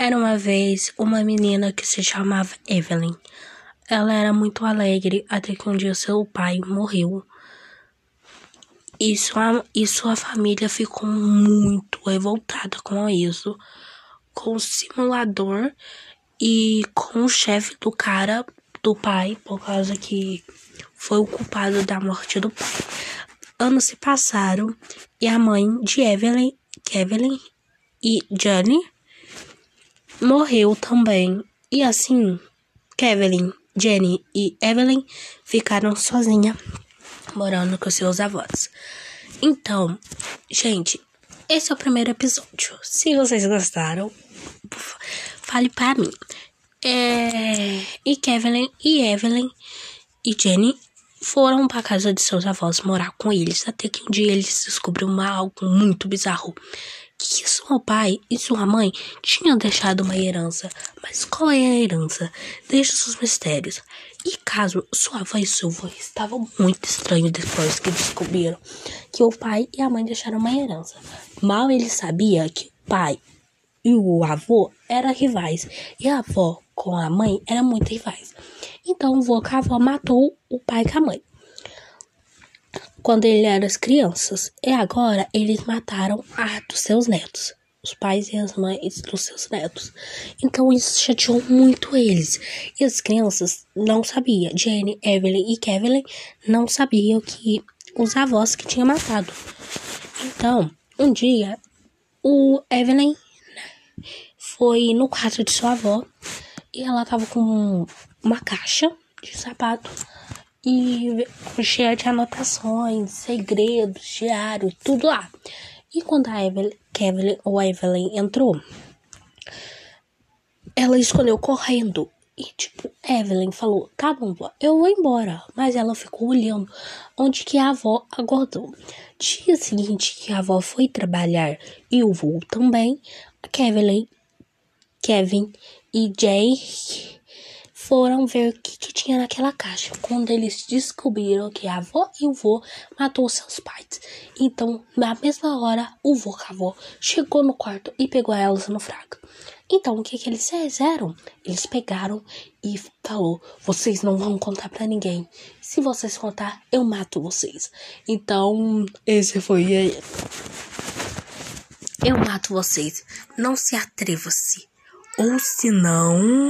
Era uma vez uma menina que se chamava Evelyn. Ela era muito alegre até que um dia seu pai morreu. E sua, e sua família ficou muito revoltada com isso. Com o simulador e com o chefe do cara, do pai, por causa que foi o culpado da morte do pai. Anos se passaram e a mãe de Evelyn, Evelyn e Johnny morreu também. E assim, Kevin, Jenny e Evelyn ficaram sozinhas, morando com seus avós. Então, gente, esse é o primeiro episódio. Se vocês gostaram, fale para mim. É... E Kevin e Evelyn e Jenny foram para casa de seus avós morar com eles, até que um dia eles descobriram algo muito bizarro que seu pai e sua mãe tinham deixado uma herança. Mas qual é a herança? Deixa os mistérios. E caso sua avó e seu avô estavam muito estranhos depois que descobriram que o pai e a mãe deixaram uma herança. Mal ele sabia que o pai e o avô eram rivais e a avó com a mãe eram muito rivais. Então o avô com a avó matou o pai com a mãe quando ele era as crianças. E agora eles mataram a dos seus netos. Os pais e as mães dos seus netos. Então isso chateou muito eles. E as crianças não sabiam. Jane, Evelyn e Kevin não sabiam que os avós que tinham matado. Então, um dia, o Evelyn foi no quarto de sua avó e ela tava com uma caixa de sapato e cheia de anotações, segredos, diário, tudo lá. E quando a Evelyn, Kevin ou Evelyn entrou, ela escolheu correndo. E, tipo, Evelyn falou: tá bom, vó, eu vou embora. Mas ela ficou olhando onde que a avó aguardou. Dia seguinte que a avó foi trabalhar e o vô também, Kevin, Kevin e Jay foram ver o que, que, tinha naquela caixa quando eles descobriram que a avó e o vô matou seus pais. Então, na mesma hora, o vô avó chegou no quarto e pegou elas no fraco. Então, o que, que eles fizeram? Eles pegaram e falou: "Vocês não vão contar para ninguém. Se vocês contar, eu mato vocês." Então, esse foi. Eu mato vocês. Não se atreva-se. Ou se não,